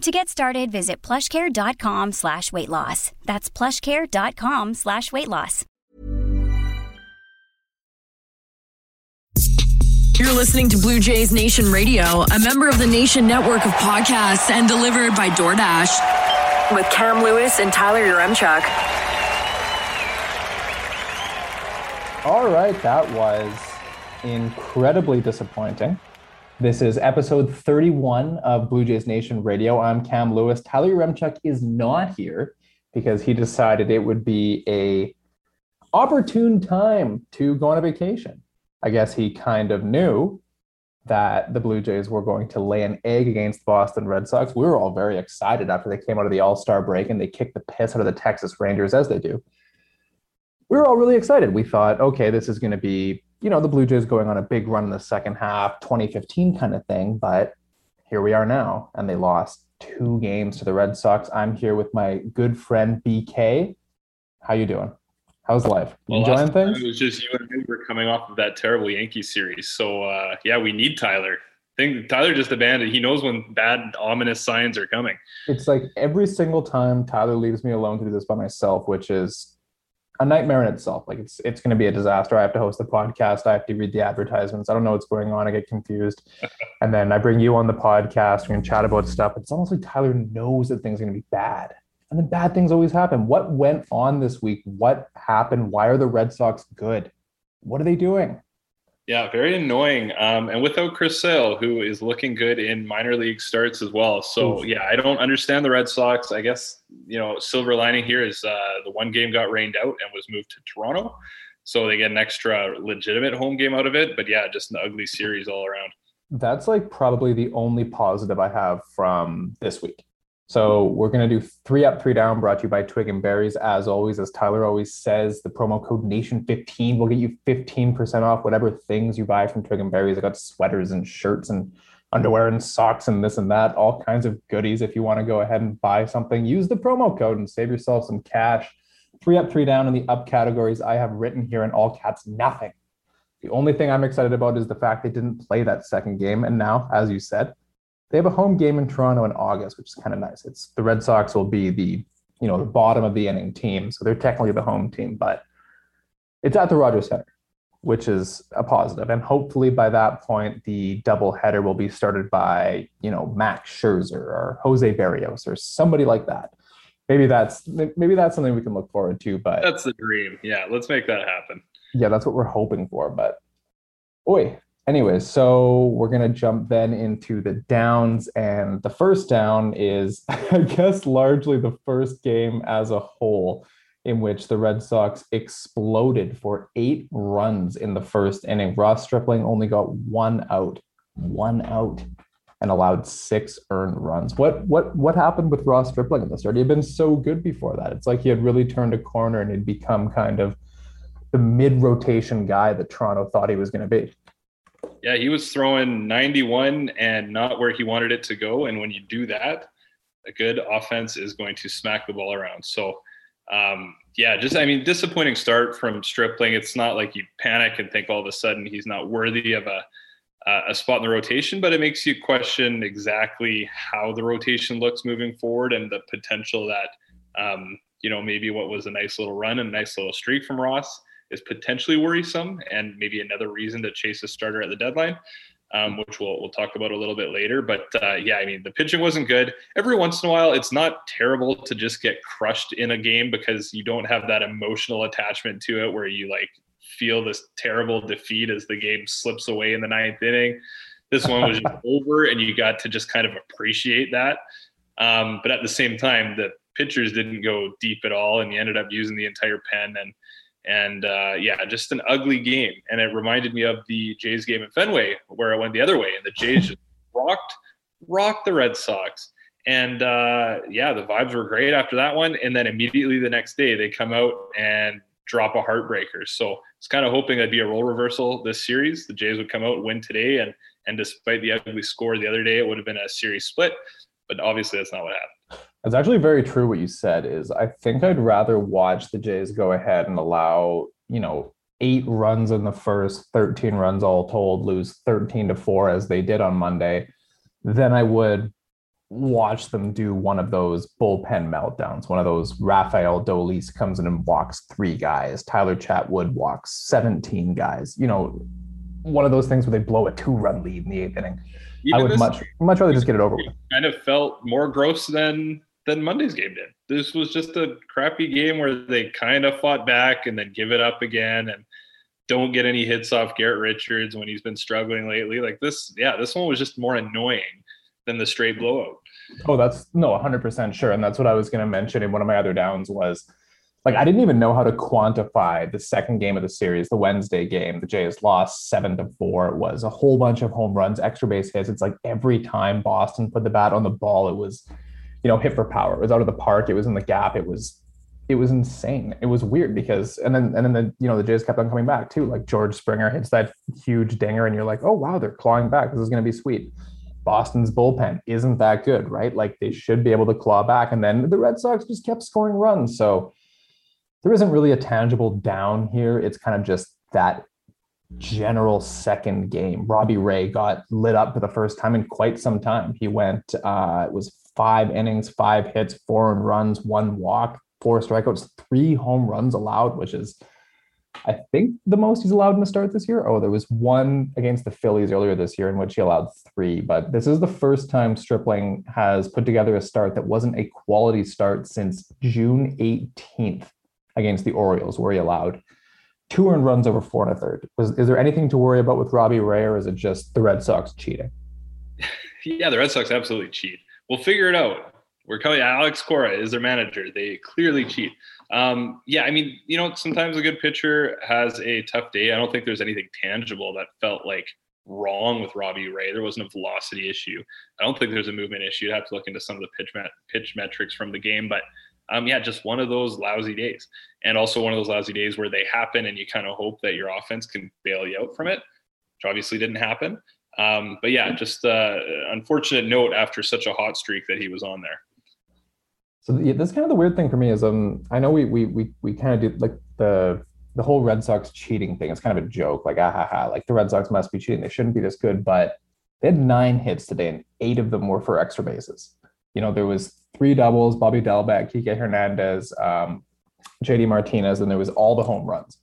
To get started, visit plushcare.com slash weight loss. That's plushcare.com slash weight loss. You're listening to Blue Jays Nation Radio, a member of the Nation network of podcasts and delivered by DoorDash. With Cam Lewis and Tyler Yaremchuk. All right, that was incredibly disappointing. This is episode 31 of Blue Jays Nation Radio. I'm Cam Lewis. Tyler Yaremchuk is not here because he decided it would be a opportune time to go on a vacation. I guess he kind of knew that the Blue Jays were going to lay an egg against Boston Red Sox. We were all very excited after they came out of the All-Star break and they kicked the piss out of the Texas Rangers as they do we were all really excited. We thought, okay, this is going to be, you know, the Blue Jays going on a big run in the second half, 2015 kind of thing. But here we are now, and they lost two games to the Red Sox. I'm here with my good friend BK. How you doing? How's life? Well, Enjoying things? It was just you and me were coming off of that terrible Yankee series. So uh, yeah, we need Tyler. I think Tyler just abandoned. He knows when bad ominous signs are coming. It's like every single time Tyler leaves me alone to do this by myself, which is a nightmare in itself. Like it's it's going to be a disaster. I have to host the podcast. I have to read the advertisements. I don't know what's going on. I get confused, and then I bring you on the podcast. We can chat about stuff. It's almost like Tyler knows that things are going to be bad, and then bad things always happen. What went on this week? What happened? Why are the Red Sox good? What are they doing? Yeah, very annoying. Um, and without Chris Sale, who is looking good in minor league starts as well. So yeah, I don't understand the Red Sox. I guess you know silver lining here is uh, the one game got rained out and was moved to Toronto, so they get an extra legitimate home game out of it. But yeah, just an ugly series all around. That's like probably the only positive I have from this week. So we're going to do three up, three down, brought to you by Twig and Berries. As always, as Tyler always says, the promo code Nation15 will get you 15% off whatever things you buy from Twig and Berries. I got sweaters and shirts and underwear and socks and this and that, all kinds of goodies. If you want to go ahead and buy something, use the promo code and save yourself some cash. Three up, three down in the up categories. I have written here in all caps nothing. The only thing I'm excited about is the fact they didn't play that second game. And now, as you said, they have a home game in Toronto in August, which is kind of nice. It's the Red Sox will be the you know the bottom of the inning team, so they're technically the home team, but it's at the Rogers Center, which is a positive. And hopefully by that point, the doubleheader will be started by you know Max Scherzer or Jose Berrios or somebody like that. Maybe that's maybe that's something we can look forward to. But that's the dream. Yeah, let's make that happen. Yeah, that's what we're hoping for. But oi, anyways, so we're gonna jump then into the downs, and the first down is, I guess, largely the first game as a whole, in which the Red Sox exploded for eight runs in the first inning. Ross Stripling only got one out, one out, and allowed six earned runs. What what what happened with Ross Stripling at the start? He had been so good before that. It's like he had really turned a corner and had become kind of the mid rotation guy that Toronto thought he was going to be. Yeah, he was throwing 91 and not where he wanted it to go. And when you do that, a good offense is going to smack the ball around. So, um, yeah, just I mean, disappointing start from Stripling. It's not like you panic and think all of a sudden he's not worthy of a a spot in the rotation, but it makes you question exactly how the rotation looks moving forward and the potential that um, you know maybe what was a nice little run and a nice little streak from Ross is potentially worrisome and maybe another reason to chase a starter at the deadline. um, which we'll we'll talk about a little bit later. But uh, yeah, I mean the pitching wasn't good. Every once in a while, it's not terrible to just get crushed in a game because you don't have that emotional attachment to it where you like feel this terrible defeat as the game slips away in the ninth inning. This one was just over, and you got to just kind of appreciate that. Um, but at the same time, the pitchers didn't go deep at all, and you ended up using the entire pen and and uh, yeah, just an ugly game. And it reminded me of the Jays game at Fenway where it went the other way, and the Jays just rocked rocked the Red Sox. And uh, yeah, the vibes were great after that one. And then immediately the next day, they come out and drop a heartbreaker. So it's kind of hoping that'd be a role reversal this series. The Jays would come out, win today, and and despite the ugly score the other day, it would have been a series split. But obviously, that's not what happened. It's actually very true what you said. Is I think I'd rather watch the Jays go ahead and allow you know eight runs in the first, thirteen runs all told, lose thirteen to four as they did on Monday, than I would watch them do one of those bullpen meltdowns. One of those Rafael Dolis comes in and walks three guys. Tyler Chatwood walks 17 guys. You know, one of those things where they blow a two run lead in the eighth inning. Even I would much much rather just get it over with. Kind of felt more gross than than Monday's game did. This was just a crappy game where they kind of fought back and then give it up again and don't get any hits off Garrett Richards when he's been struggling lately. Like this, yeah, this one was just more annoying than the straight blowout. Oh, that's no, 100% sure. And that's what I was going to mention in one of my other downs was like, I didn't even know how to quantify the second game of the series, the Wednesday game. The Jays lost seven to four. It was a whole bunch of home runs, extra base hits. It's like every time Boston put the bat on the ball, it was, you know, hit for power. It was out of the park. It was in the gap. It was, it was insane. It was weird because, and then, and then the, you know, the Jays kept on coming back too. Like George Springer hits that huge dinger and you're like, oh, wow, they're clawing back. This is going to be sweet. Boston's bullpen isn't that good, right? Like they should be able to claw back. And then the Red Sox just kept scoring runs. So there isn't really a tangible down here. It's kind of just that general second game. Robbie Ray got lit up for the first time in quite some time. He went, uh, it was five innings, five hits, four runs, one walk, four strikeouts, three home runs allowed, which is I think the most he's allowed in the start this year. Oh, there was one against the Phillies earlier this year in which he allowed three, but this is the first time Stripling has put together a start that wasn't a quality start since June 18th against the Orioles, where he allowed two earned runs over four and a third. Was is there anything to worry about with Robbie Ray, or is it just the Red Sox cheating? yeah, the Red Sox absolutely cheat. We'll figure it out. We're coming. Alex Cora is their manager. They clearly cheat. Um, yeah, I mean, you know, sometimes a good pitcher has a tough day. I don't think there's anything tangible that felt like wrong with Robbie Ray. There wasn't a velocity issue. I don't think there's a movement issue. You'd have to look into some of the pitch met- pitch metrics from the game, but um, yeah, just one of those lousy days, and also one of those lousy days where they happen, and you kind of hope that your offense can bail you out from it, which obviously didn't happen. Um, but yeah, just uh, unfortunate note after such a hot streak that he was on there. So yeah, kind of the weird thing for me is um I know we we we we kind of do like the the whole Red Sox cheating thing. It's kind of a joke, like ah ha ha, like the Red Sox must be cheating. They shouldn't be this good, but they had nine hits today, and eight of them were for extra bases. You know, there was three doubles: Bobby Dalbec, Kike Hernandez, um, JD Martinez, and there was all the home runs.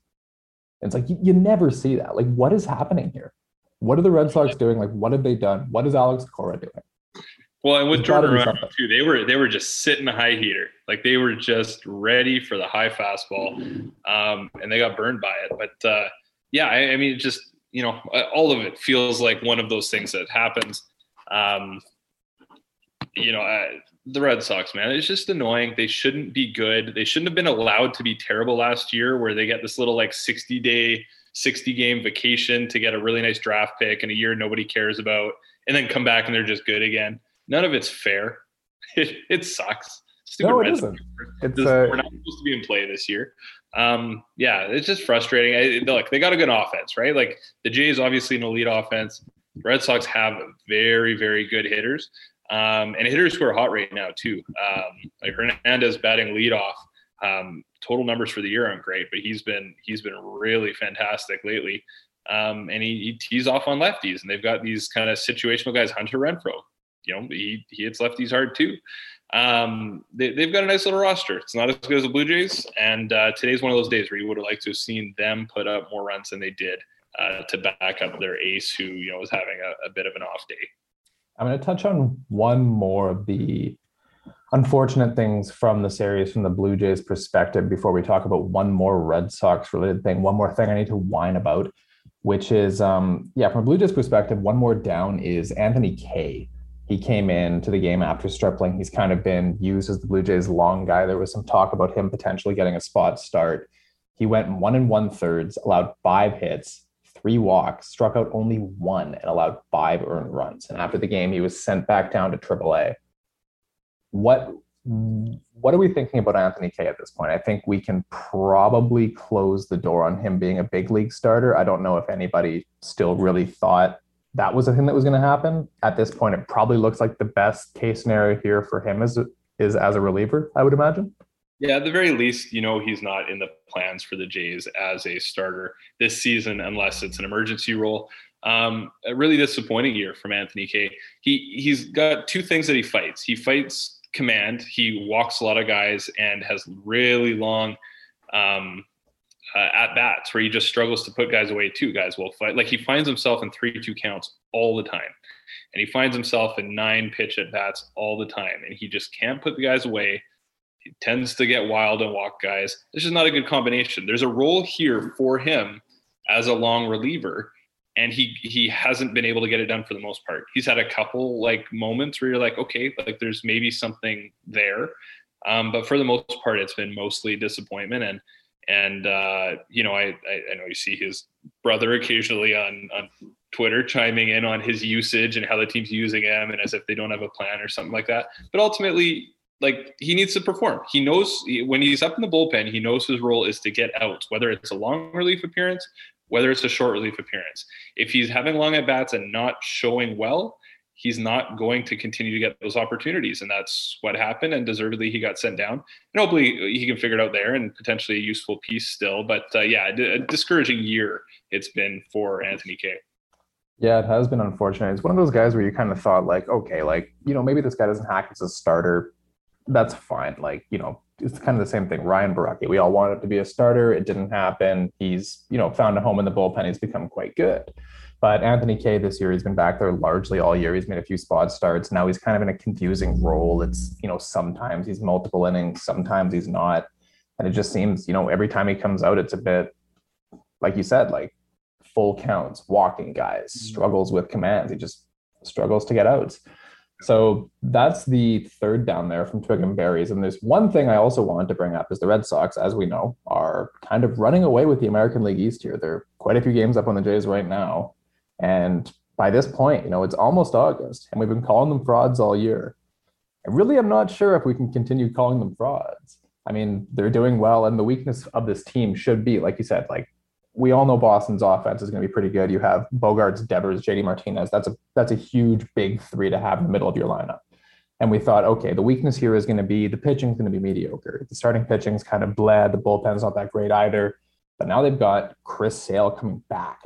And it's like you, you never see that. Like, what is happening here? What are the Red Sox doing? Like, what have they done? What is Alex Cora doing? Well, and with Jordan Romano too, they were they were just sitting a high heater, like they were just ready for the high fastball, um, and they got burned by it. But uh, yeah, I, I mean, just you know, all of it feels like one of those things that happens. Um, you know, uh, the Red Sox, man, it's just annoying. They shouldn't be good. They shouldn't have been allowed to be terrible last year, where they get this little like sixty day, sixty game vacation to get a really nice draft pick in a year nobody cares about, and then come back and they're just good again none of it's fair. It, it sucks. Stupid no, it isn't. It's, uh, we're not supposed to be in play this year. Um, yeah, it's just frustrating. I, look, they got a good offense, right? Like the Jays, obviously an elite offense. The Red Sox have very, very good hitters, um, and hitters who are hot right now too. Um, like Hernandez batting leadoff. Um, total numbers for the year aren't great, but he's been he's been really fantastic lately. Um, and he, he tees off on lefties, and they've got these kind of situational guys. Hunter Renfroe, you know, he, he hits lefties hard too. Um, they, have got a nice little roster. It's not as good as the Blue Jays. And uh, today's one of those days where you would have liked to have seen them put up more runs than they did uh, to back up their ace, who you know was having a, a bit of an off day. I'm going to touch on one more of the unfortunate things from the series from the Blue Jays perspective before we talk about one more Red Sox related thing. One more thing I need to whine about, which is, um, yeah, from a Blue Jays perspective, one more down is Anthony Kay. He came in to the game after Stripling. He's kind of been used as the Blue Jays' long guy. There was some talk about him potentially getting a spot start. He went one and one thirds, allowed five hits, three walks, struck out only one, and allowed five earned runs. And after the game, he was sent back down to AAA what what are we thinking about Anthony Kay at this point? I think we can probably close the door on him being a big league starter. I don't know if anybody still really thought that was a thing that was going to happen. At this point, it probably looks like the best case scenario here for him is is as a reliever. I would imagine. Yeah, at the very least, you know he's not in the plans for the Jays as a starter this season, unless it's an emergency role. Um, a really disappointing year from Anthony Kay. He he's got two things that he fights. He fights command. He walks a lot of guys and has really long um, uh, at bats where he just struggles to put guys away. Two guys will fight. Like he finds himself in three two counts all the time, and he finds himself in nine pitch at bats all the time, and he just can't put the guys away. He tends to get wild and walk guys. This is not a good combination. There's a role here for him as a long reliever and he he hasn't been able to get it done for the most part. He's had a couple like moments where you're like, okay, like there's maybe something there, um, but for the most part, it's been mostly disappointment. And and uh, you know, I, I, I know you see his brother occasionally on on Twitter chiming in on his usage and how the team's using him, and as if they don't have a plan or something like that. But ultimately, like he needs to perform. He knows when he's up in the bullpen, he knows his role is to get out, whether it's a long relief appearance whether it's a short relief appearance. If he's having long at bats and not showing well, he's not going to continue to get those opportunities. And that's what happened. And deservedly, he got sent down. And hopefully, he can figure it out there and potentially a useful piece still. But uh, yeah, a discouraging year it's been for Anthony Kay. Yeah, it has been unfortunate. It's one of those guys where you kind of thought, like, okay, like, you know, maybe this guy doesn't hack as a starter. That's fine. Like, you know, it's kind of the same thing. Ryan Borucki, we all wanted to be a starter. It didn't happen. He's, you know, found a home in the bullpen. He's become quite good. But Anthony Kay this year, he's been back there largely all year. He's made a few spot starts. Now he's kind of in a confusing role. It's, you know, sometimes he's multiple innings, sometimes he's not. And it just seems, you know, every time he comes out, it's a bit, like you said, like full counts, walking guys, mm-hmm. struggles with commands. He just struggles to get outs. So that's the third down there from Twig and Berries. And there's one thing I also wanted to bring up is the Red Sox, as we know, are kind of running away with the American League East here. They're quite a few games up on the Jays right now. And by this point, you know, it's almost August and we've been calling them frauds all year. I really am not sure if we can continue calling them frauds. I mean, they're doing well, and the weakness of this team should be, like you said, like we all know Boston's offense is going to be pretty good. You have Bogaerts, Devers, JD Martinez. That's a that's a huge big three to have in the middle of your lineup. And we thought, okay, the weakness here is going to be the pitching is going to be mediocre. The starting pitching is kind of bled. The bullpen's not that great either. But now they've got Chris Sale coming back.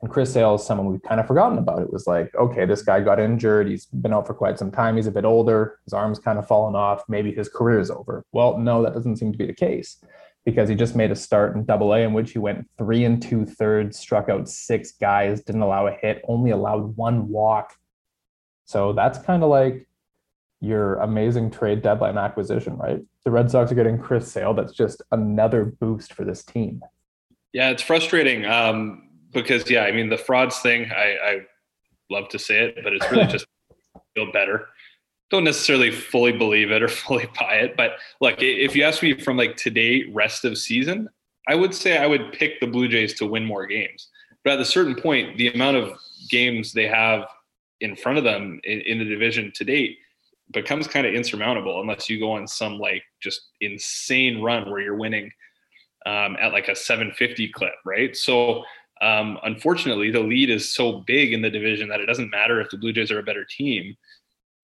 And Chris Sale is someone we've kind of forgotten about. It was like, okay, this guy got injured. He's been out for quite some time. He's a bit older. His arm's kind of fallen off. Maybe his career is over. Well, no, that doesn't seem to be the case because he just made a start in double A in which he went three and two thirds, struck out six guys, didn't allow a hit, only allowed one walk. So that's kind of like your amazing trade deadline acquisition, right? The Red Sox are getting Chris Sale. That's just another boost for this team. Yeah, it's frustrating um, because, yeah, I mean, the frauds thing, I, I love to say it, but it's really just feel better don't necessarily fully believe it or fully buy it. But look, if you ask me from like today, rest of season, I would say I would pick the Blue Jays to win more games. But at a certain point, the amount of games they have in front of them in, in the division to date becomes kind of insurmountable unless you go on some like just insane run where you're winning um, at like a 750 clip, right? So um, unfortunately, the lead is so big in the division that it doesn't matter if the Blue Jays are a better team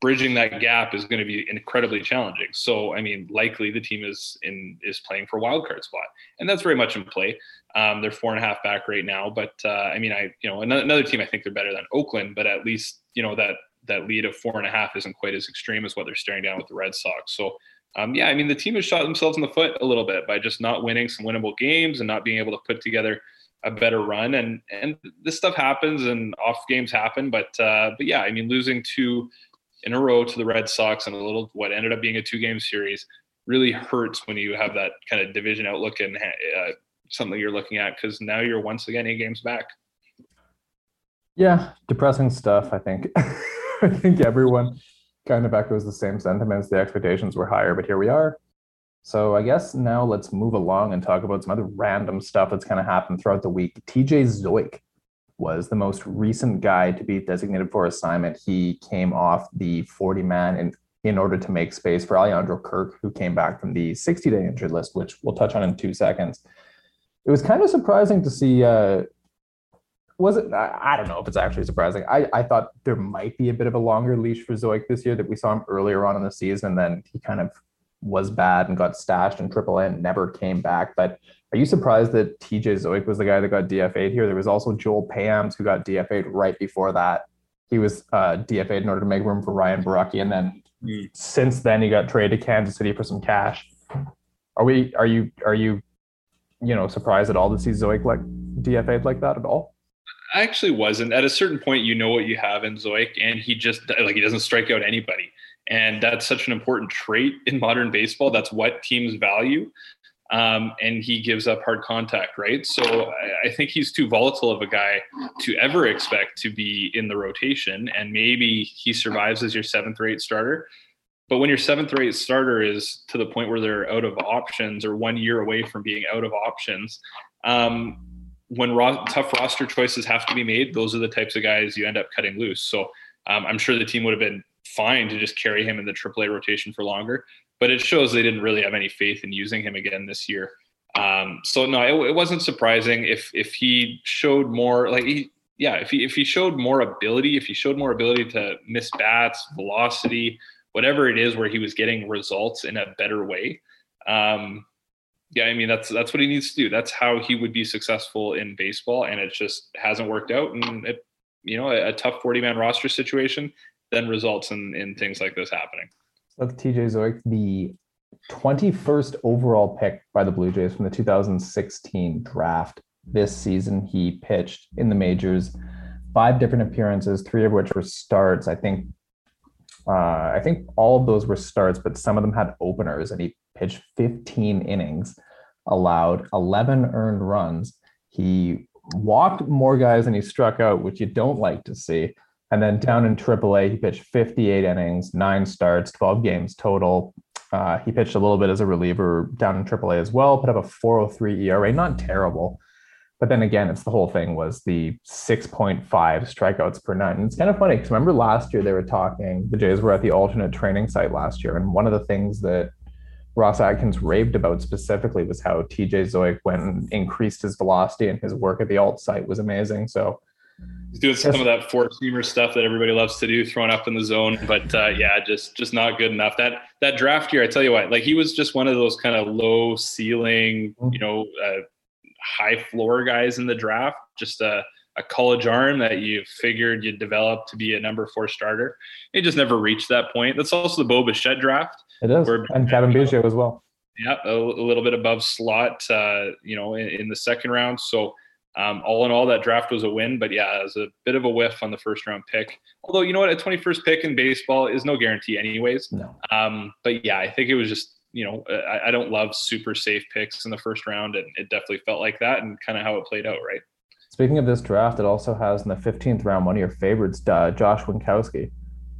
bridging that gap is going to be incredibly challenging. So, I mean, likely the team is in is playing for a wild card spot, and that's very much in play. Um, they're four and a half back right now, but uh, I mean, I you know another, another team I think they're better than Oakland, but at least you know that that lead of four and a half isn't quite as extreme as what they're staring down with the Red Sox. So. Um, yeah, I mean the team has shot themselves in the foot a little bit by just not winning some winnable games and not being able to put together a better run. And and this stuff happens and off games happen. But uh, but yeah, I mean, losing two in a row to the Red Sox and a little what ended up being a two game series really hurts when you have that kind of division outlook and uh, something you're looking at because now you're once again eight games back. Yeah, depressing stuff. I think. I think everyone kind of echoes the same sentiments. The expectations were higher, but here we are. So I guess now let's move along and talk about some other random stuff that's kind of happened throughout the week. TJ Zeuch was the most recent guy to be designated for assignment. He came off the 40 man in, in order to make space for Alejandro Kirk, who came back from the 60 day injured list, which we'll touch on in two seconds. It was kind of surprising to see. Uh, was it? I, don't know if it's actually surprising. I, I thought there might be a bit of a longer leash for Zeuch this year that we saw him earlier on in the season, and then he kind of was bad and got stashed in AAA and never came back. But are you surprised that TJ Zeuch was the guy that got DFA'd here? There was also Joel Payamps who got DFA'd right before that. He was uh, DFA'd in order to make room for Ryan Borucki, and then mm. since then he got traded to Kansas City for some cash. Are we? Are you? Are you? You know, surprised at all to see Zeuch like DFA'd like that at all? I actually wasn't. At a certain point, you know what you have in Zeuch, and he just like he doesn't strike out anybody. And that's such an important trait in modern baseball. That's what teams value. Um, and he gives up hard contact, right? So I, I, think he's too volatile of a guy to ever expect to be in the rotation. And maybe he survives as your seventh or eighth starter. But when your seventh or eighth starter is to the point where they're out of options or one year away from being out of options, um, when ro- tough roster choices have to be made, those are the types of guys you end up cutting loose. So um, I'm sure the team would have been fine to just carry him in the AAA rotation for longer. But it shows they didn't really have any faith in using him again this year. Um, so no, it, it, wasn't surprising if if he showed more like he yeah if he if he showed more ability if he showed more ability to miss bats velocity whatever it is where he was getting results in a better way. Um, yeah, I mean that's that's what he needs to do. That's how he would be successful in baseball, and it just hasn't worked out. And it, you know, a, a tough forty man roster situation then results in in things like this happening. That's TJ Zeuch, the 21st overall pick by the Blue Jays from the 2016 draft. This season, he pitched in the majors, five different appearances, three of which were starts. I think, uh, I think all of those were starts, but some of them had openers, and he pitched 15 innings, allowed 11 earned runs. He walked more guys than he struck out, which you don't like to see. And then down in AAA, he pitched 58 innings, nine starts, 12 games total. Uh, he pitched a little bit as a reliever down in AAA as well, put up a 403 ERA, not terrible. But then again, it's the whole thing was the 6.5 strikeouts per nine. And it's kind of funny because remember last year they were talking, the Jays were at the alternate training site last year. And one of the things that Ross Atkins raved about specifically was how TJ Zeuch went and increased his velocity and his work at the alt site was amazing. So He's doing some of that four seamer stuff that everybody loves to do, throwing up in the zone. But uh, yeah, just just not good enough. That that draft year, I tell you what, like he was just one of those kind of low ceiling, mm-hmm. you know, uh, high floor guys in the draft. Just a, a college arm that you figured you'd develop to be a number four starter. He just never reached that point. That's also the Bo Bichette draft. It is, where, and Cavan Biggio as well. Yeah, a, a, little bit above slot, uh, you know, in, in the second round. So um, all in all, that draft was a win, but yeah, it was a bit of a whiff on the first round pick. Although you know what, a 21st pick in baseball is no guarantee, anyways. No. Um, but yeah, I think it was just you know I, I, don't love super safe picks in the first round, and it definitely felt like that, and kind of how it played out, right? Speaking of this draft, it also has in the 15th round one of your favorites, uh, Josh Winkowski,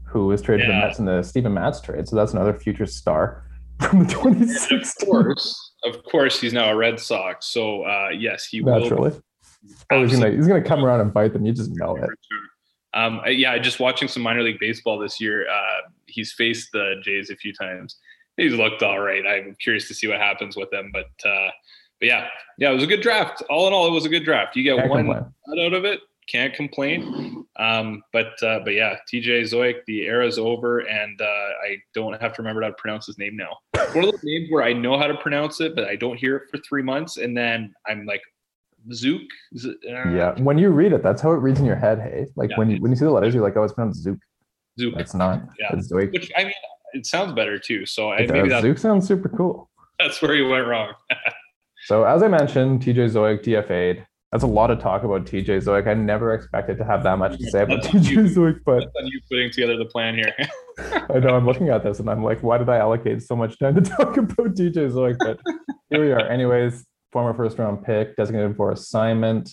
who was traded yeah. to the Mets in the Steven Matz trade. So that's another future star from the 2016. Of course, of course, he's now a Red Sox. So uh, yes, he Naturally. will Oh, he's gonna he's gonna come around and bite them. You just know it. Um, yeah, just watching some minor league baseball this year. Uh, he's faced the Jays a few times. He's looked all right. I'm curious to see what happens with him, but uh, but yeah, yeah, it was a good draft. All in all, it was a good draft. You get Can't one out of it. Can't complain. Um, but uh, but yeah, TJ Zeuch, the era's over, and uh, I don't have to remember how to pronounce his name now. One of those names where I know how to pronounce it, but I don't hear it for three months, and then I'm like, Zook. Uh, yeah, when you read it, that's how it reads in your head. Hey, like yeah. when you when you see the letters, you're like, oh, it's pronounced Zook. Zook. It's not. Yeah. It's Zook. Which I mean, it sounds better too. So I, maybe that Zook sounds super cool. That's where you went wrong. so as I mentioned, TJ Zeuch DFA'd. That's a lot of talk about TJ Zeuch. I never expected to have that much to say about TJ Zeuch, but that's on you putting together the plan here. I know I'm looking at this and I'm like, why did I allocate so much time to talk about TJ Zeuch? But here we are. Anyways, former first round pick, designated for assignment,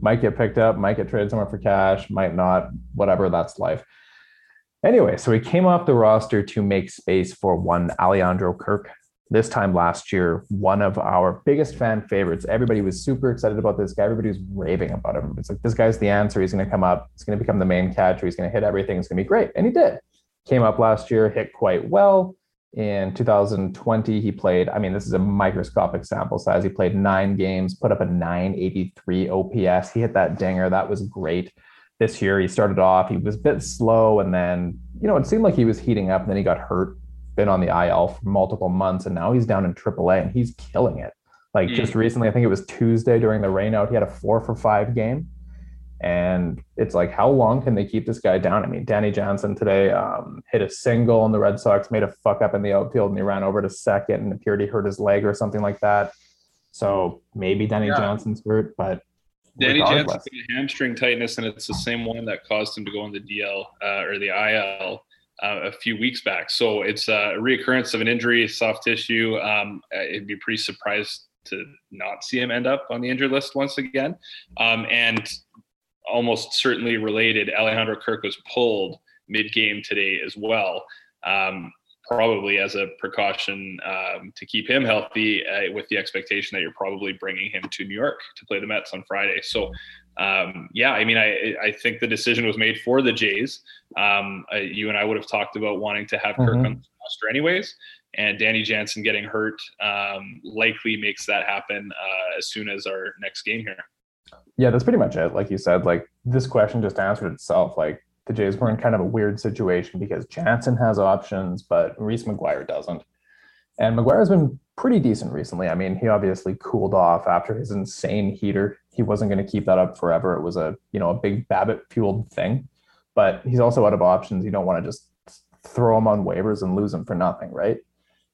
might get picked up, might get traded somewhere for cash, might not, whatever. That's life. Anyway, so he came off the roster to make space for one Alejandro Kirk this time last year, one of our biggest fan favorites. Everybody was super excited about this guy. Everybody was raving about him. It's like, this guy's the answer. He's going to come up. He's going to become the main catcher. He's going to hit everything. It's going to be great. And he did. Came up last year, hit quite well. In 2020, he played, I mean, this is a microscopic sample size. He played nine games, put up a 983 OPS. He hit that dinger. That was great. This year, he started off, he was a bit slow. And then, you know, it seemed like he was heating up. And then he got hurt been on the IL for multiple months, and now he's down in AAA and he's killing it. Like mm. just recently, I think it was Tuesday during the rainout, he had a four for five game. And it's like, how long can they keep this guy down? I mean, Danny Jansen today um, hit a single, and the Red Sox made a fuck up in the outfield, and he ran over to second, and appeared he hurt his leg or something like that. So maybe Danny yeah. Jansen's hurt, but Danny Jansen's hamstring tightness, and it's the same one that caused him to go on the DL uh, or the IL uh, a few weeks back. So it's a reoccurrence of an injury, soft tissue. Um, it'd be pretty surprised to not see him end up on the injured list once again. Um, and almost certainly related, Alejandro Kirk was pulled mid-game today as well. Um, probably as a precaution um, to keep him healthy, uh, with the expectation that you're probably bringing him to New York to play the Mets on Friday. So um, yeah, I mean, I I think the decision was made for the Jays. Um, uh, you and I would have talked about wanting to have mm-hmm. Kirk on the roster anyways, and Danny Jansen getting hurt um, likely makes that happen uh, as soon as our next game here. Yeah, that's pretty much it. Like you said, like this question just answered itself. Like the Jays were in kind of a weird situation because Jansen has options, but Reese McGuire doesn't. And McGuire's been pretty decent recently. I mean, he obviously cooled off after his insane heater. He wasn't going to keep that up forever. It was a, you know, a big BABIP fueled thing. But he's also out of options. You don't want to just throw him on waivers and lose him for nothing, right?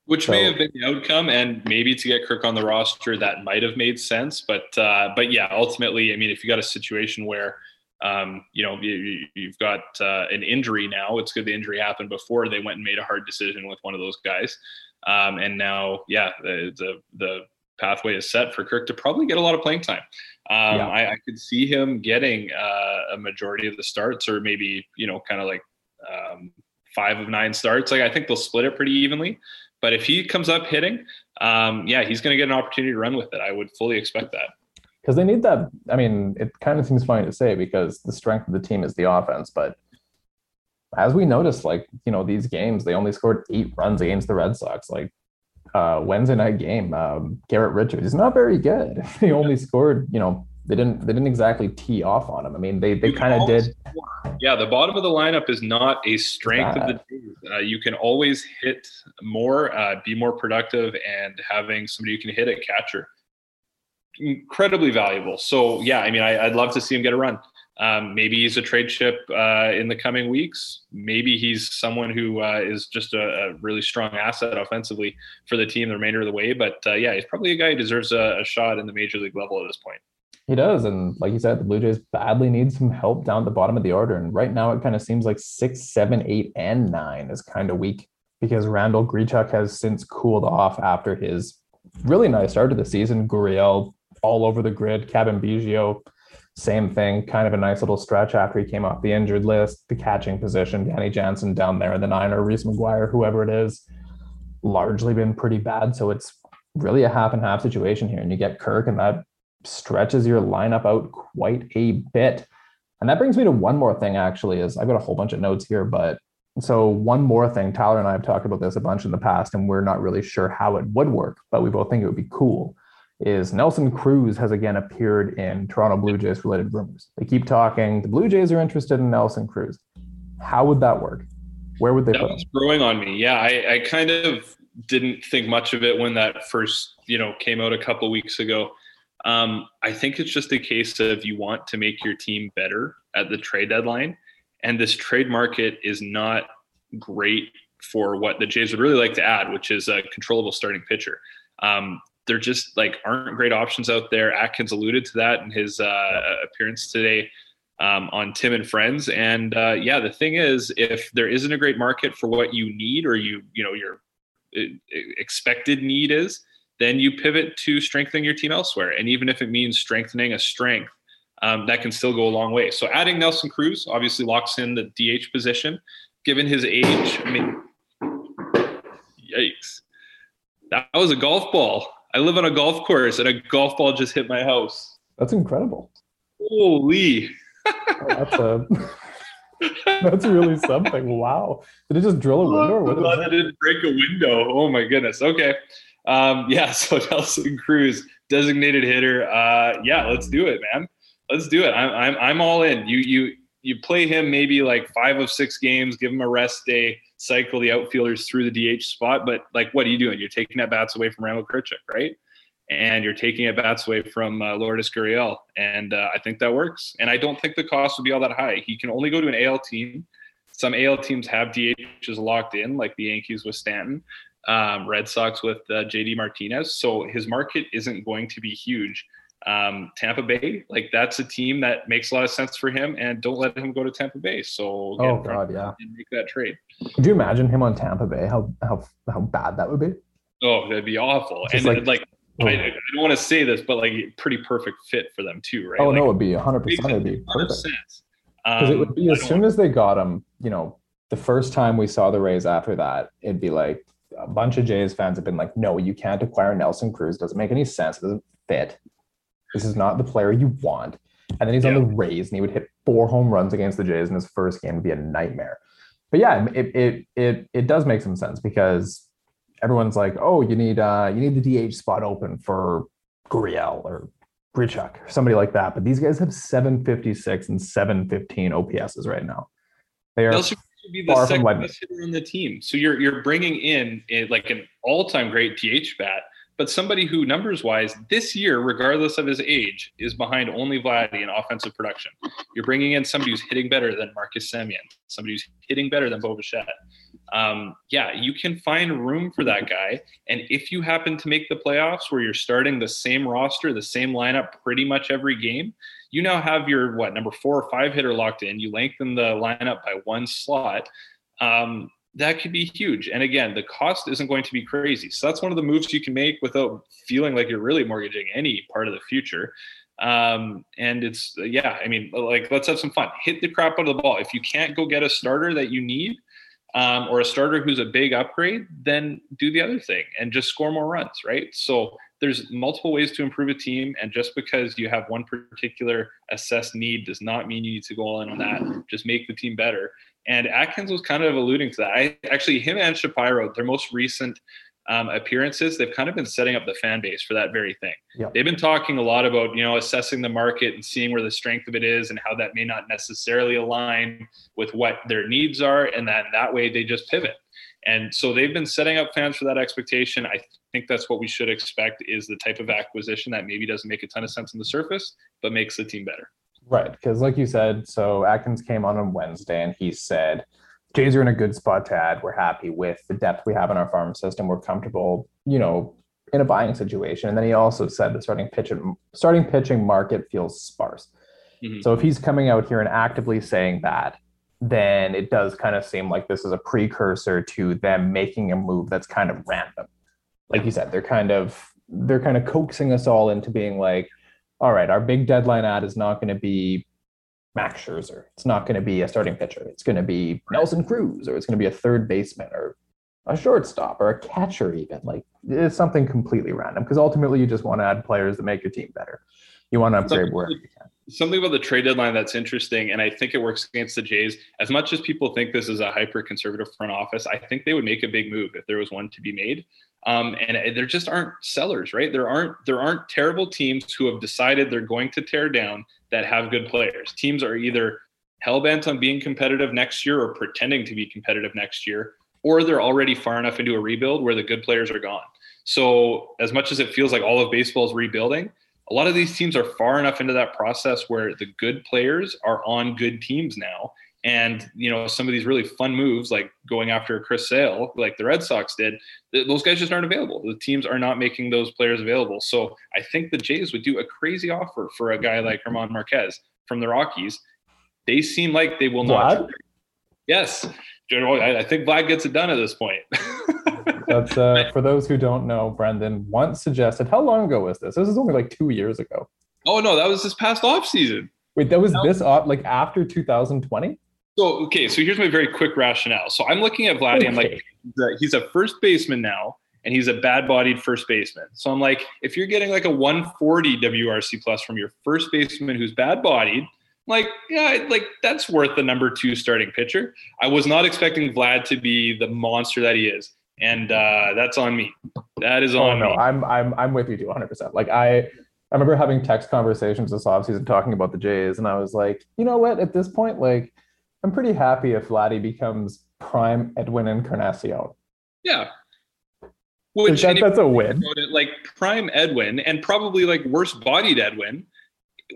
Which so, may have been the outcome, and maybe to get Kirk on the roster, that might have made sense. But uh, but yeah, ultimately, I mean, if you got a situation where um, you know, you, have got uh, an injury now. It's good the injury happened before they went and made a hard decision with one of those guys. Um, and now, yeah, the, the, the pathway is set for Kirk to probably get a lot of playing time. Um, yeah. I, I, could see him getting uh, a majority of the starts, or maybe you know, kind of like um, five of nine starts. Like I think they'll split it pretty evenly. But if he comes up hitting, um, yeah, he's going to get an opportunity to run with it. I would fully expect that. Because they need that. I mean, it kind of seems funny to say because the strength of the team is the offense, but as we noticed, like, you know, these games, they only scored eight runs against the Red Sox. Like, uh, Wednesday night game, um, Garrett Richards is not very good. he only scored, you know, they didn't they didn't exactly tee off on him. I mean, they they kind of did. Yeah, the bottom of the lineup is not a strength of the team. Uh, you can always hit more, uh, be more productive, and having somebody you can hit at catcher, incredibly valuable. So yeah, I mean, I, would love to see him get a run. Um, maybe he's a trade chip uh, in the coming weeks. Maybe he's someone who uh, is just a, a, really strong asset offensively for the team the remainder of the way. But uh, yeah, he's probably a guy who deserves a, a, shot in the major league level at this point. He does, and like you said, the Blue Jays badly need some help down at the bottom of the order. And right now, it kind of seems like six, seven, eight, and nine is kind of weak because Randal Grichuk has since cooled off after his really nice start to the season. Gurriel all over the grid, Cavan Biggio same thing, kind of a nice little stretch after he came off the injured list. The catching position, Danny Jansen down there in the nine, or Reese McGuire, whoever it is, largely been pretty bad. So it's really a half and half situation here. And you get Kirk, and that stretches your lineup out quite a bit. And that brings me to one more thing, actually, is I've got a whole bunch of notes here, but so one more thing, Tyler and I have talked about this a bunch in the past, and we're not really sure how it would work, but we both think it would be cool is Nelson Cruz has again appeared in Toronto Blue Jays related rumors. They keep talking. The Blue Jays are interested in Nelson Cruz. How would that work? Where would they that put him? growing on me. Yeah, I, I, kind of didn't think much of it when that first, you know, came out a couple weeks ago. Um, I think it's just a case of you want to make your team better at the trade deadline, and this trade market is not great for what the Jays would really like to add, which is a controllable starting pitcher. Um, there just like aren't great options out there. Atkins alluded to that in his uh, appearance today um, on Tim and Friends. And uh, yeah, the thing is, if there isn't a great market for what you need or you you know your uh, expected need is, then you pivot to strengthening your team elsewhere. And even if it means strengthening a strength, um, that can still go a long way. So adding Nelson Cruz obviously locks in the DH position. Given his age, I mean, yikes. That was a golf ball. I live on a golf course and a golf ball just hit my house. That's incredible. Holy. oh, that's a that's really something. Wow. Did it just drill a window? Or what that didn't break a window. Oh my goodness. Okay. Um, yeah, so Nelson Cruz, designated hitter. Uh, yeah, let's do it, man. Let's do it. I'm, I'm, I'm all in. You, you, you play him maybe like five of six games, give him a rest day, cycle the outfielders through the DH spot. But like, what are you doing? You're taking at bats away from Randal Grichuk, right? And you're taking at bats away from uh, Lourdes Gurriel. And uh, I think that works. And I don't think the cost would be all that high. He can only go to an AL team. Some AL teams have DHs locked in, like the Yankees with Stanton um, Red Sox with uh, JD Martinez. So his market isn't going to be huge. Um, Tampa Bay, like that's a team that makes a lot of sense for him, and don't let him go to Tampa Bay. So oh god, yeah, and make that trade. Could you imagine him on Tampa Bay? How how how bad that would be? Oh, that'd be awful. Just and like, like oh. I, I, don't want to say this, but like pretty perfect fit for them too, right? Oh like, no, it'd be hundred percent. It'd be perfect. Because um, it would be as soon as they got him, you know, the first time we saw the Rays after that, it'd be like a bunch of Jays fans have been like, no, you can't acquire Nelson Cruz. It doesn't make any sense. It doesn't fit. This is not the player you want. And then he's yeah. on the Rays and he would hit four home runs against the Jays in his first game. It'd be a nightmare. But yeah, it it it it does make some sense because everyone's like, oh, you need uh you need the DH spot open for Gurriel or Grichuk or somebody like that. But these guys have 756 and 715 OPSs right now. They are Nelson to be the second best hitter on the team. So you're you're bringing in a, like an all-time great DH bat, but somebody who numbers wise this year, regardless of his age, is behind only Vladdy in offensive production. You're bringing in somebody who's hitting better than Marcus Semien, somebody who's hitting better than Bo Bichette. Um, yeah, you can find room for that guy. And if you happen to make the playoffs where you're starting the same roster, the same lineup pretty much every game, you now have your what number four or five hitter locked in. You lengthen the lineup by one slot. Um, that could be huge. And again, the cost isn't going to be crazy. So that's one of the moves you can make without feeling like you're really mortgaging any part of the future. Um, and it's yeah, I mean, like let's have some fun. Hit the crap out of the ball. If you can't go get a starter that you need, um, or a starter who's a big upgrade, then do the other thing and just score more runs, right? So there's multiple ways to improve a team, and just because you have one particular assessed need does not mean you need to go all in on that. Just make the team better. And Atkins was kind of alluding to that. I actually him and Shapiro, their most recent um, appearances, they've kind of been setting up the fan base for that very thing. Yep. They've been talking a lot about, you know, assessing the market and seeing where the strength of it is and how that may not necessarily align with what their needs are. And then that way they just pivot. And so they've been setting up fans for that expectation. I think that's what we should expect is the type of acquisition that maybe doesn't make a ton of sense on the surface, but makes the team better. Right. Because like you said, so Atkins came on on Wednesday and he said, Jays are in a good spot to add. We're happy with the depth we have in our farm system. We're comfortable, you know, in a buying situation. And then he also said the starting pitching starting pitching market feels sparse. Mm-hmm. So if he's coming out here and actively saying that, then it does kind of seem like this is a precursor to them making a move that's kind of random. Like you said, they're kind of they're kind of coaxing us all into being like, all right, our big deadline ad is not going to be Max Scherzer. It's not going to be a starting pitcher. It's going to be Nelson Cruz, or it's going to be a third baseman, or a shortstop, or a catcher. Even like it's something completely random because ultimately you just want to add players that make your team better. You want to upgrade where you can. Something about the trade deadline that's interesting, and I think it works against the Jays. As much as people think this is a hyper conservative front office, I think they would make a big move if there was one to be made. Um, and there just aren't sellers, right? There aren't there aren't terrible teams who have decided they're going to tear down that have good players. Teams are either hell bent on being competitive next year or pretending to be competitive next year, or they're already far enough into a rebuild where the good players are gone. So as much as it feels like all of baseball is rebuilding, a lot of these teams are far enough into that process where the good players are on good teams now And you know some of these really fun moves, like going after Chris Sale, like the Red Sox did, th- those guys just aren't available. The teams are not making those players available. So I think the Jays would do a crazy offer for a guy like German Marquez from the Rockies. They seem like they will Vlad? not. Yes, I think Vlad gets it done at this point. That's uh, for those who don't know. Brendan once suggested. How long ago was this? This is only like two years ago. oh no, that was this past off season. Wait, that was No. this off like after 2020. So okay, so here's my very quick rationale. So I'm looking at Vladdy. I'm like, Okay. he's a, he's a first baseman now, and he's a bad-bodied first baseman. So I'm like, if you're getting like a 140 WRC plus from your first baseman who's bad-bodied, like yeah, like that's worth the number two starting pitcher. I was not expecting Vlad to be the monster that he is, and uh, that's on me. That is on Oh on no, me. I'm I'm I'm with you 200. percent Like I I remember having text conversations this offseason talking about the Jays, and I was like, you know what? At this point, like I'm pretty happy if Vladdy becomes prime Edwin Encarnacion. yeah. Which that, that's a win. it, like prime Edwin and probably like worst bodied Edwin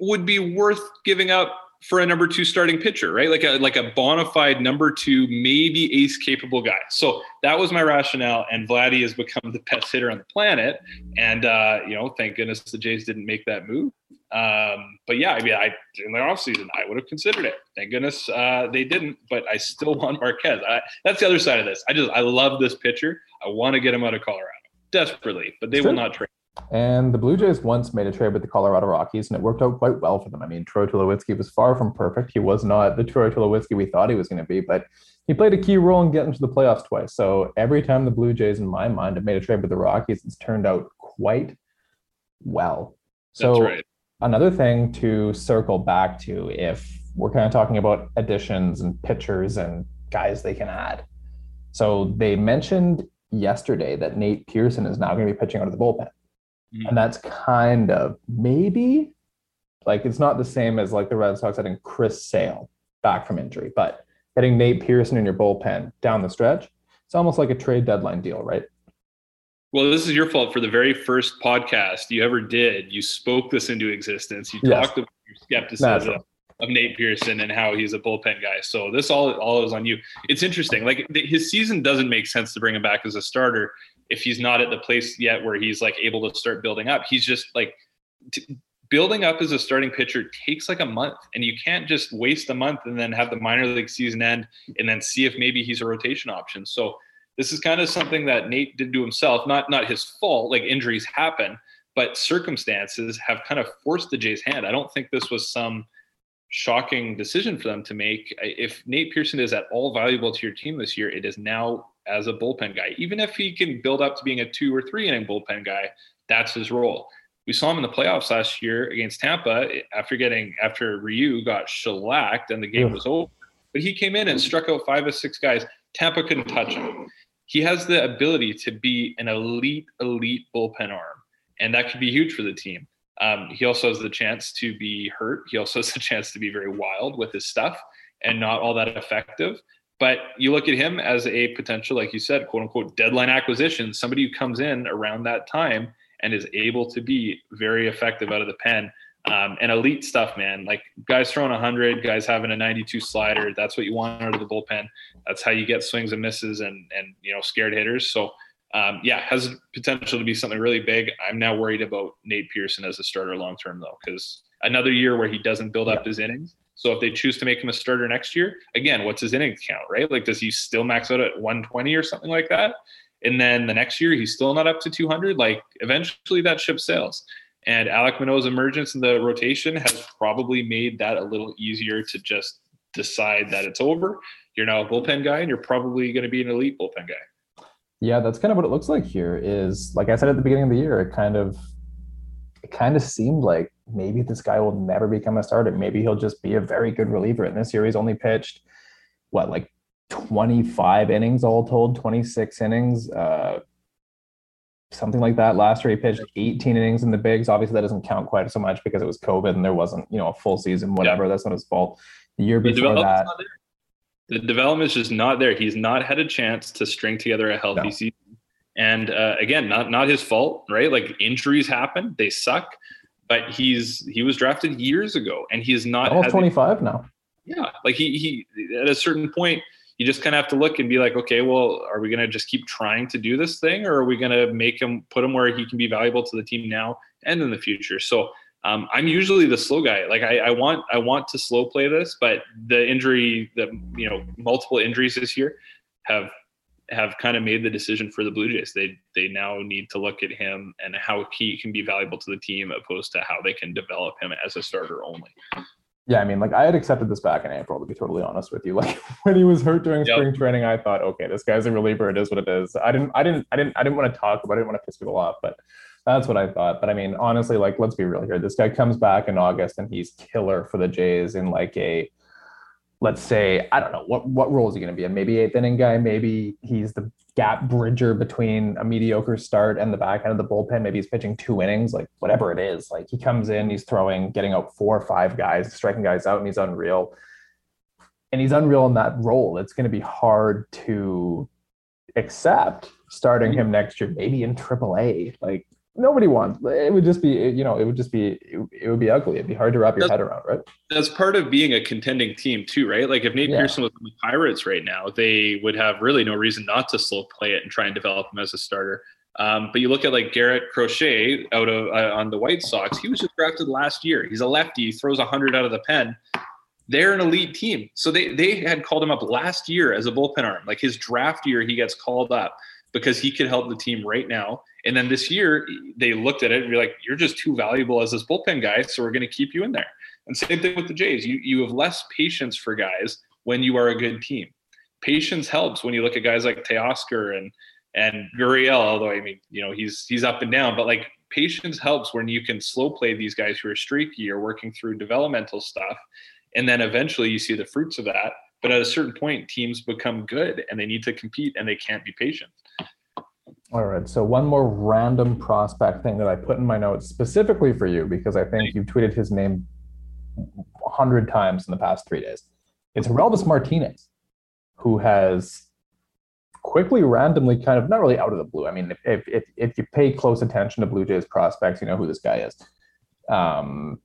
would be worth giving up for a number two starting pitcher, right? Like a like a bona fide number two, maybe ace capable guy. So that was my rationale. And Vladdy has become the best hitter on the planet. And uh, you know, thank goodness the Jays didn't make that move. Um, but yeah, I mean, I in the offseason, I would have considered it. Thank goodness uh, they didn't, but I still want Marquez. I, that's the other side of this. I just I love this pitcher. I want to get him out of Colorado desperately, but they will not trade. And the Blue Jays once made a trade with the Colorado Rockies, and it worked out quite well for them. I mean, Troy Tulowitzki was far from perfect. He was not the Troy Tulowitzki we thought he was going to be, but he played a key role in getting to the playoffs twice. So every time the Blue Jays, in my mind, have made a trade with the Rockies, it's turned out quite well. So That's right. another thing to circle back to, if we're kind of talking about additions and pitchers and guys they can add. So they mentioned yesterday that Nate Pearson is now going to be pitching out of the bullpen. Mhm. And that's kind of maybe like it's not the same as like the Red Sox getting Chris Sale back from injury, but getting Nate Pearson in your bullpen down the stretch, it's almost like a trade deadline deal, right? Well, this is your fault for the very first podcast you ever did. You spoke this into existence. You Yes. talked about your skepticism of Nate Pearson and how he's a bullpen guy. So this all all is on you. It's interesting. Like his season doesn't make sense to bring him back as a starter if he's not at the place yet where he's like able to start building up. He's just like t- building up as a starting pitcher takes like a month, and you can't just waste a month and then have the minor league season end and then see if maybe he's a rotation option. So this is kind of something that Nate did to himself, not not his fault. Like injuries happen, but circumstances have kind of forced the Jays' hand. I don't think this was some shocking decision for them to make. If Nate Pearson is at all valuable to your team this year, it is now as a bullpen guy. Even if he can build up to being a two or three inning bullpen guy, that's his role. We saw him in the playoffs last year against Tampa after getting after Ryu got shellacked and the game was over. But he came in and struck out five or six guys. Tampa couldn't touch him. He has the ability to be an elite, elite bullpen arm, and that could be huge for the team. Um, he also has the chance to be hurt. He also has the chance to be very wild with his stuff and not all that effective. But you look at him as a potential, like you said, quote unquote, deadline acquisition, somebody who comes in around that time and is able to be very effective out of the pen. Um, and elite stuff, man. Like guys throwing 100, guys having a 92 slider. That's what you want out of the bullpen. That's how you get swings and misses and and you know scared hitters. So um, yeah, has potential to be something really big. I'm now worried about Nate Pearson as a starter long term though, because another year where he doesn't build up his innings. So if they choose to make him a starter next year, again, what's his innings count, right? Like, does he still max out at 120 or something like that? And then the next year he's still not up to 200. Like, eventually that ship sails. And Alec Manoah's emergence in the rotation has probably made that a little easier to just decide that it's over. You're now a bullpen guy, and you're probably going to be an elite bullpen guy. Yeah, that's kind of what it looks like here. Is like I said at the beginning of the year, it kind of it kind of seemed like maybe this guy will never become a starter. Maybe he'll just be a very good reliever. And this year he's only pitched what like 25 innings all told, 26 innings, uh something like that. Last year he pitched 18 innings in the bigs. Obviously that doesn't count quite so much because it was COVID and there wasn't, you know, a full season, whatever. That's not his fault. The year The before that. The development's just not there. He's not had a chance to string together a healthy No. season. And uh, again, not not his fault, right? Like injuries happen, they suck. But he's he was drafted years ago, and he has not had the 25 now. Yeah, like he he at a certain point, you just kind of have to look and be like, okay, well, are we going to just keep trying to do this thing, or are we going to make him put him where he can be valuable to the team now and in the future? So um, I'm usually the slow guy. Like I, I, want I want to slow play this, but the injury, the you know multiple injuries this year have have kind of made the decision for the Blue Jays. They they now need to look at him and how he can be valuable to the team, opposed to how they can develop him as a starter only. Yeah, I mean, like I had accepted this back in April, to be totally honest with you. Like when he was hurt during yep. spring training, I thought, okay, this guy's a reliever. It is what it is. I didn't, I didn't, I didn't, I didn't want to talk about. it. I didn't want to piss people off, but that's what I thought. But I mean, honestly, like, let's be real here. This guy comes back in August and he's killer for the Jays in like a, let's say, I don't know what what role is he going to be? A maybe eighth inning guy. Maybe he's the gap bridger between a mediocre start and the back end of the bullpen. Maybe he's pitching two innings, like whatever it is. Like he comes in, he's throwing, getting out four or five guys, striking guys out, and he's unreal. And he's unreal in that role. It's going to be hard to accept starting mm-hmm. him next year, maybe in AAA. Like nobody wants it would just be you know it would just be it, would be ugly it'd be hard to wrap your that's, head around right that's part of being a contending team too right like if nate yeah. pearson was on the pirates right now they would have really no reason not to slow play it and try and develop him as a starter um, but you look at like Garrett Crochet out of uh, on the White Sox. He was just drafted last year. He's a lefty. He throws hundred out of the pen. They're an elite team. So they they had called him up last year as a bullpen arm. Like his draft year, he gets called up because he could help the team right now. And then this year, they looked at it and be like, "You're just too valuable as this bullpen guy, so we're going to keep you in there." And same thing with the Jays. You you have less patience for guys when you are a good team. Patience helps when you look at guys like Teoscar and and Gurriel. Although I mean, you know, he's he's up and down, but like patience helps when you can slow play these guys who are streaky or working through developmental stuff, and then eventually you see the fruits of that. But at a certain point, teams become good and they need to compete and they can't be patient. All right. So one more random prospect thing that I put in my notes specifically for you because I think you've tweeted his name hundred times in the past three days. It's Orelvis Martinez, who has quickly, randomly, kind of not really out of the blue. I mean, if if if you pay close attention to Blue Jays prospects, you know who this guy is. Um,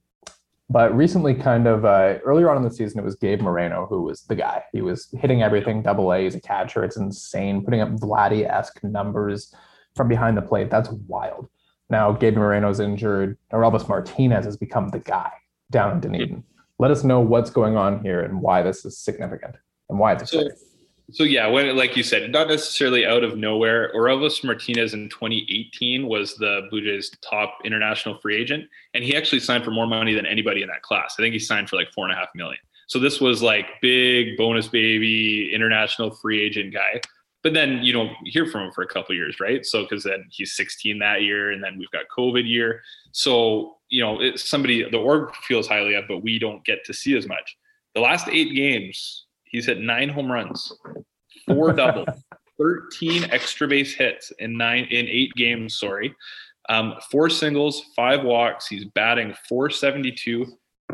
but recently, kind of uh, earlier on in the season, it was Gabe Moreno who was the guy. He was hitting everything double A. He's a catcher. It's insane. Putting up Vladdy esque numbers from behind the plate. That's wild. Now, Gabe Moreno's injured. Elvis Martinez has become the guy down in Dunedin. Let us know what's going on here and why this is significant and why it's exciting. So, yeah, when like you said, not necessarily out of nowhere. Orelvis Martinez in 2018 was the Blue Jays' top international free agent, and he actually signed for more money than anybody in that class. I think he signed for like four and a half million. So this was like big bonus baby international free agent guy. But then you don't hear from him for a couple years, right? So because then he's 16 that year, and then we've got COVID year. So you know, somebody the org feels highly of, but we don't get to see as much. The last eight games, He's hit nine home runs, four doubles, 13 extra base hits in nine in eight games. Sorry, um, four singles, five walks. He's batting 472.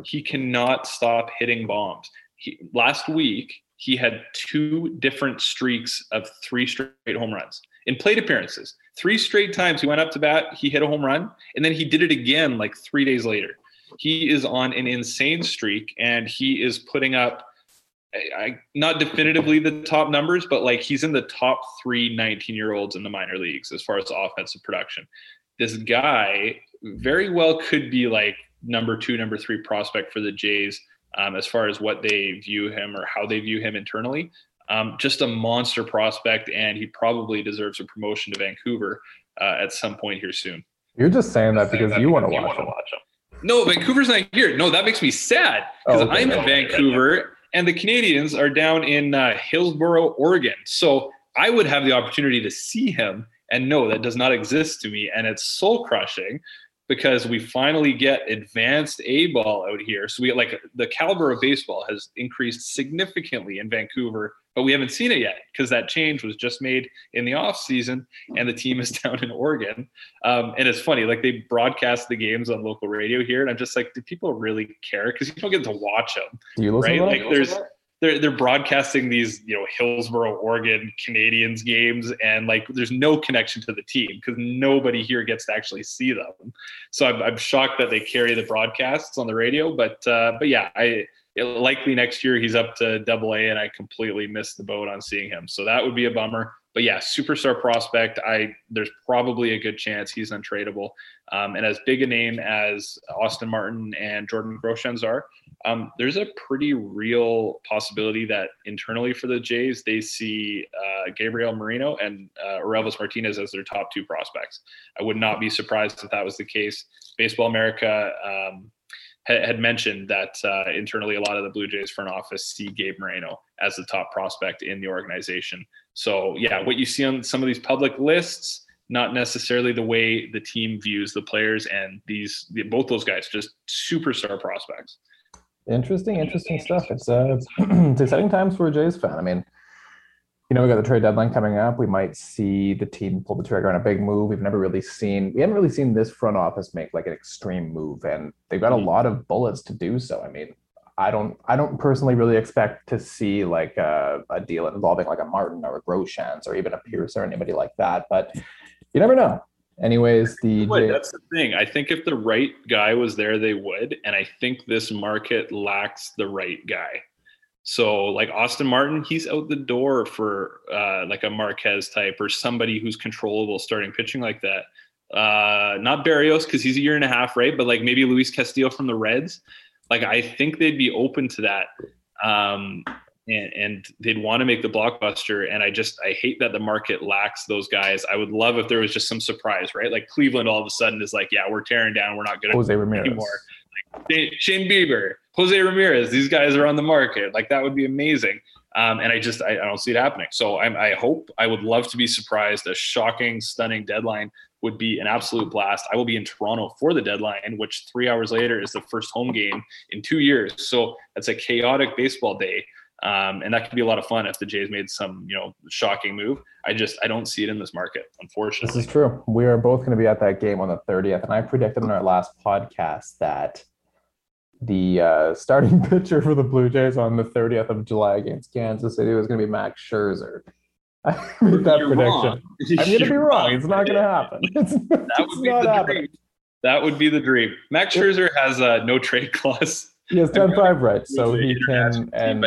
He cannot stop hitting bombs. He, last week, he had two different streaks of three straight home runs in plate appearances. Three straight times he went up to bat, he hit a home run, and then he did it again like three days later. He is on an insane streak, and he is putting up I, not definitively the top numbers, but like he's in the top three 19 year olds in the minor leagues as far as offensive production. This guy very well could be like number two, number three prospect for the Jays um, as far as what they view him or how they view him internally. Um, just a monster prospect, and he probably deserves a promotion to Vancouver uh, at some point here soon. You're just saying that because you want to watch, watch him. No, Vancouver's not here. No, that makes me sad because oh, okay. I'm in Vancouver and the Canadians are down in uh, Hillsboro, Oregon. So I would have the opportunity to see him and no, that does not exist to me. And it's soul crushing because we finally get advanced A ball out here. So we like the caliber of baseball has increased significantly in Vancouver, but we haven't seen it yet because that change was just made in the off season and the team is down in Oregon. Um, and it's funny, like they broadcast the games on local radio here. And I'm just like, do people really care? Because you don't get to watch them. Do you listen right? Like there's, they're they're broadcasting these you know Hillsboro, Oregon Canadians games, and like there's no connection to the team because nobody here gets to actually see them. So I'm, I'm shocked that they carry the broadcasts on the radio, but uh, but yeah, I likely next year he's up to double A, and I completely missed the boat on seeing him. So that would be a bummer. But yeah, superstar prospect. I there's probably a good chance he's untradeable. Um, and as big a name as Austin Martin and Jordan Groshans are, um, there's a pretty real possibility that internally for the Jays they see uh, Gabriel Moreno and uh, Martinez as their top two prospects. I would not be surprised if that was the case. Baseball America. Um, had mentioned that uh, internally a lot of the Blue Jays front office see Gabe Moreno as the top prospect in the organization. So yeah, what you see on some of these public lists, not necessarily the way the team views the players and these both those guys just superstar prospects. Interesting, interesting stuff. It's uh, it's exciting times for a Jays fan. I mean, you know, we got the trade deadline coming up. We might see the team pull the trigger on a big move. We've never really seen, we haven't really seen this front office make like an extreme move, and they've got a mm-hmm. lot of bullets to do so. I mean, I don't, I don't personally really expect to see like a, a deal involving like a Martin or a Groshans or even a Pierce or anybody like that. But you never know. Anyways, the that's the thing. I think if the right guy was there, they would, and I think this market lacks the right guy. So like Austin Martin, he's out the door for uh, like a Marquez type or somebody who's controllable starting pitching like that. Uh, not Berrios because he's a year and a half, right? But like maybe Luis Castillo from the Reds. Like I think they'd be open to that. Um, and, and they'd want to make the blockbuster. And I just I hate that the market lacks those guys. I would love if there was just some surprise, right? Like Cleveland all of a sudden is like, yeah, we're tearing down, we're not good Jose Ramirez. anymore. Like, Shane Bieber, Jose Ramirez, these guys are on the market. Like that would be amazing. Um, and I just I, I, don't see it happening. So I'm, I hope I would love to be surprised. A shocking, stunning deadline would be an absolute blast. I will be in Toronto for the deadline, which three hours later is the first home game in two years. So that's a chaotic baseball day. Um, and that could be a lot of fun if the Jays made some, you know, shocking move. I just I don't see it in this market, unfortunately. This is true. We are both going to be at that game on the 30th, and I predicted in our last podcast that the uh, starting pitcher for the Blue Jays on the 30th of July against Kansas City was going to be Max Scherzer. I made that You're prediction. Wrong. I'm going to be wrong. It's not going to happen. It's, that it's would not happening. Dream. That would be the dream. Max Scherzer has a no trade clause. He has 10 5 rights, so he can. And,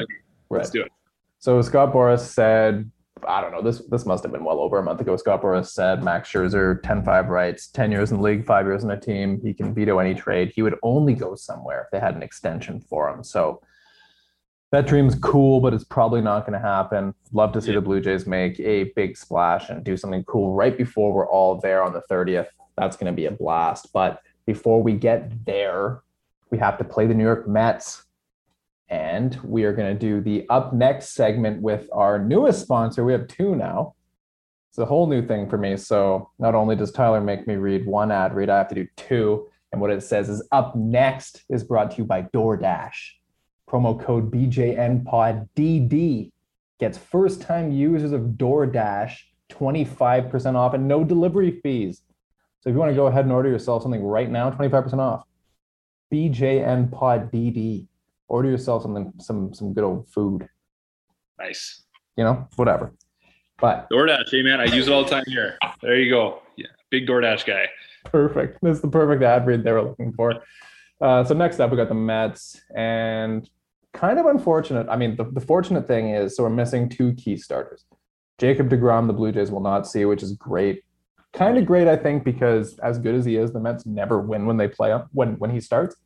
Let's do it. So Scott Boras said, I don't know, this this must have been well over a month ago. Scott Boras said Max Scherzer, 10-5 rights, 10 years in the league, five years in a team. He can veto any trade. He would only go somewhere if they had an extension for him. So that dream's cool, but it's probably not going to happen. Love to see yeah. the Blue Jays make a big splash and do something cool right before we're all there on the 30th. That's going to be a blast. But before we get there, we have to play the New York Mets and we are going to do the up next segment with our newest sponsor. We have two now. It's a whole new thing for me. So not only does Tyler make me read one ad read, I have to do two. And what it says is up next is brought to you by DoorDash. Promo code BJNPodDD gets first time users of DoorDash 25% off and no delivery fees. So if you want to go ahead and order yourself something right now, 25% off. BJNPodDD order yourself something some some good old food nice you know whatever but DoorDash, hey man, I use it all the time here. There you go. Yeah, big DoorDash guy. Perfect. This is the perfect ad read they were looking for. Uh, so next up, we got the Mets, and kind of unfortunate. I mean, the, the fortunate thing is, so we're missing two key starters. Jacob Degrom, the Blue Jays will not see, which is great. Kind of great, I think, because as good as he is, the Mets never win when they play him when when he starts.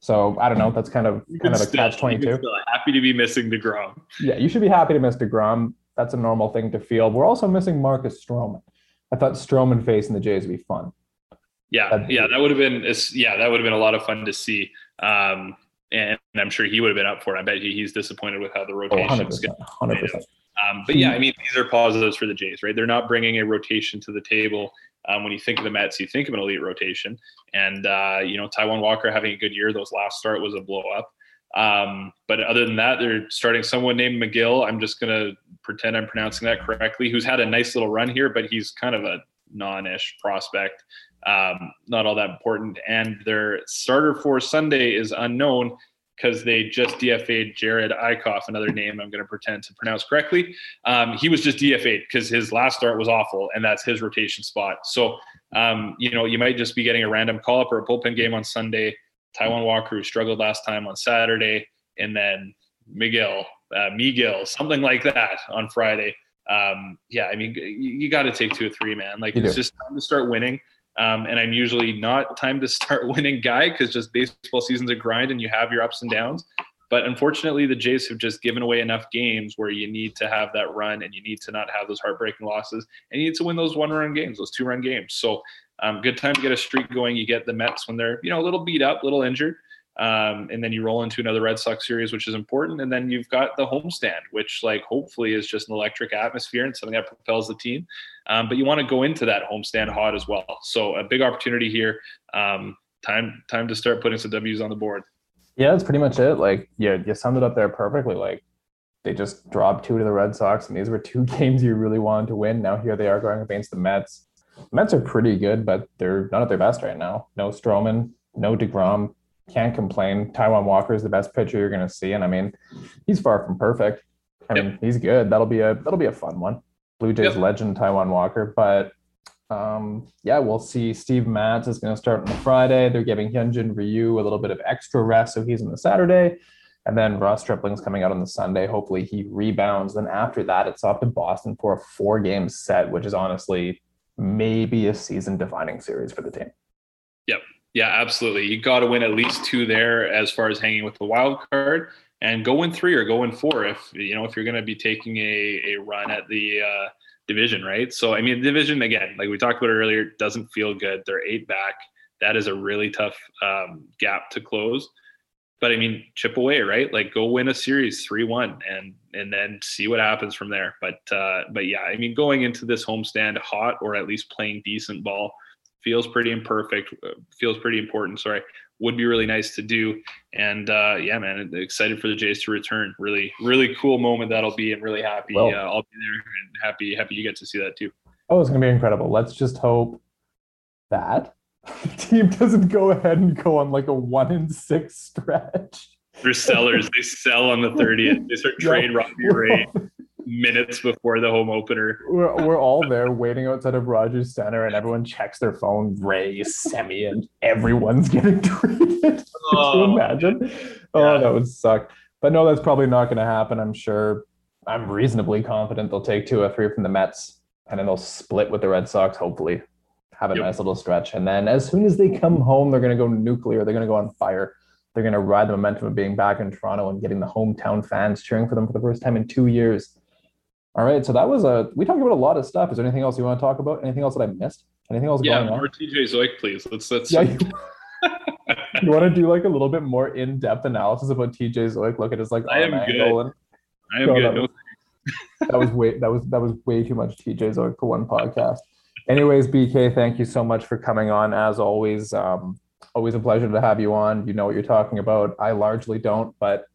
So I don't know. That's kind of kind of a catch twenty two. Happy to be missing Degrom. Yeah, you should be happy to miss Degrom. That's a normal thing to feel. We're also missing Marcus Stroman. I thought Stroman facing the Jays would be fun. Yeah, That'd yeah, that would have been. Yeah, that would have been a lot of fun to see. Um, and I'm sure he would have been up for it. I bet he's disappointed with how the rotation is going. Hundred percent. Um, but yeah, I mean, these are positives for the Jays, right? They're not bringing a rotation to the table um, when you think of the Mets, you think of an elite rotation. And, uh, you know, Taijuan Walker having a good year. Those last start was a blow up. Um, but other than that, they're starting someone named Megill. I'm just going to pretend I'm pronouncing that correctly, who's had a nice little run here, but he's kind of a non ish prospect. Um, not all that important. And their starter for Sunday is unknown because they just DFA'd Jerad Eickhoff, another name I'm going to pretend to pronounce correctly. Um, he was just DFA'd because his last start was awful, and that's his rotation spot. So, um, you know, you might just be getting a random call up or a bullpen game on Sunday. Taijuan Walker, who struggled last time on Saturday, and then Miguel, uh, Miguel, something like that on Friday. Um, yeah, I mean, you, you got to take two or three, man. Like You it's do. just time to start winning. Um, and I'm usually not time to start winning guy because just baseball season's a grind and you have your ups and downs. But unfortunately, the Jays have just given away enough games where you need to have that run and you need to not have those heartbreaking losses and you need to win those one run games, those two run games. So, um, good time to get a streak going. You get the Mets when they're, you know, a little beat up, a little injured. Um, and then you roll into another Red Sox series, which is important. And then you've got the homestand, which, like, hopefully is just an electric atmosphere and something that propels the team. Um, but you want to go into that homestand hot as well. So, a big opportunity here. Um, time, time to start putting some W's on the board. Yeah, that's pretty much it. Like, yeah, you summed it up there perfectly. Like, they just dropped two to the Red Sox, and these were two games you really wanted to win. Now here they are going against the Mets. Mets are pretty good, but they're not at their best right now. No Stroman, no Degrom. Can't complain. Taijuan Walker is the best pitcher you're going to see, and I mean, he's far from perfect. I Yep. mean, he's good. That'll be a that'll be a fun one. Blue Jays Yep. legend Taijuan Walker, but um, yeah, we'll see. Steve Matz is going to start on the Friday. They're giving Hyunjin Ryu a little bit of extra rest, so he's on the Saturday. And then Ross Stripling's coming out on the Sunday. Hopefully he rebounds. Then after that, it's off to Boston for a four game set, which is honestly maybe a season defining series for the team. Yeah, absolutely. You got to win at least two there as far as hanging with the wild card, and go in three or go in four if you know if you're going to be taking a a run at the uh, division, right? So I mean, division again, like we talked about earlier, doesn't feel good. They're eight back. That is a really tough um, gap to close. But I mean, chip away, right? Like go win a series three one, and and then see what happens from there. But uh, but yeah, I mean, going into this homestand hot or at least playing decent ball feels pretty imperfect. uh, Feels pretty important. Sorry, would be really nice to do. And uh, yeah, man, excited for the Jays to return. Really, really cool moment that'll be. I'm really happy. Well- uh, I'll be there and happy happy you get to see that too. Oh, it's going to be incredible. Let's just hope that the team doesn't go ahead and go on like a one in six stretch. They're sellers. they sell on the 30th. They start trade Robbie Ray minutes before the home opener. We're, we're all there waiting outside of Rogers Center, and everyone checks their phone. Ray, Semien, and everyone's getting traded. Could you Oh, imagine? Oh, that would suck. But no, that's probably not going to happen. I'm sure. I'm reasonably confident they'll take two or three from the Mets, and then they'll split with the Red Sox. Hopefully, have a Yep. nice little stretch, and then as soon as they come home, they're going to go nuclear. They're going to go on fire. They're going to ride the momentum of being back in Toronto and getting the hometown fans cheering for them for the first time in two years. All right, so that was a. We talked about a lot of stuff. Is there anything else you want to talk about? Anything else that I missed? Anything else Yeah, going on? more TJ Zeuch, please. Let's let's. Yeah, you, you want to do like a little bit more in-depth analysis about TJ Zeuch? Look at his like I am good. and I am No, good. that No, was- that was way that was that was way too much TJ Zeuch for one podcast. Anyways, BK, thank you so much for coming on. As always, um, always a pleasure to have you on. You know what you're talking about. I largely don't, but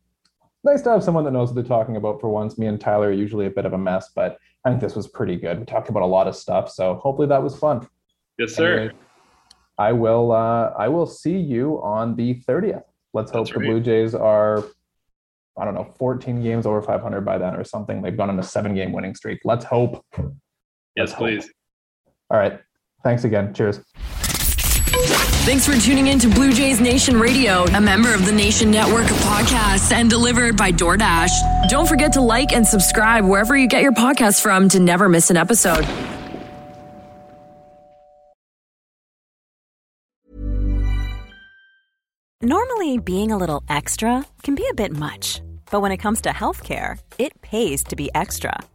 nice to have someone that knows what they're talking about for once. Me and Tyler are usually a bit of a mess, but I think this was pretty good. We talked about a lot of stuff, so hopefully that was fun. yes, sir. Anyways, I will uh I will see you on the 30th. Let's hope That's the right. Blue Jays are I don't know, 14 games over 500 by then or something. They've gone on a seven game winning streak. Let's hope. Yes, Let's hope. please. All right. Thanks again. Cheers. Thanks for tuning in to Blue Jays Nation Radio, a member of the Nation Network of podcasts and delivered by DoorDash. Don't forget to like and subscribe wherever you get your podcasts from to never miss an episode. Normally, being a little extra can be a bit much, but when it comes to healthcare, it pays to be extra.